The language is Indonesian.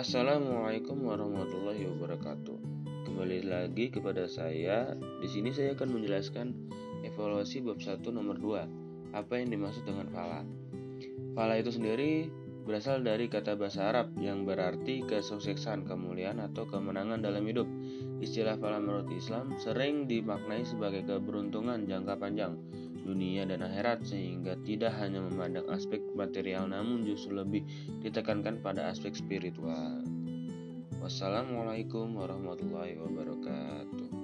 Assalamualaikum warahmatullahi wabarakatuh. Kembali lagi kepada saya. Di sini saya akan menjelaskan evaluasi bab 1 nomor 2. Apa yang dimaksud dengan fala? Fala itu sendiri berasal dari kata bahasa Arab yang berarti kesuksesan, kemuliaan atau kemenangan dalam hidup. Istilah fala menurut Islam sering dimaknai sebagai keberuntungan jangka panjang dunia dan akhirat sehingga tidak hanya memandang aspek material namun justru lebih ditekankan pada aspek spiritual. Wassalamualaikum warahmatullahi wabarakatuh.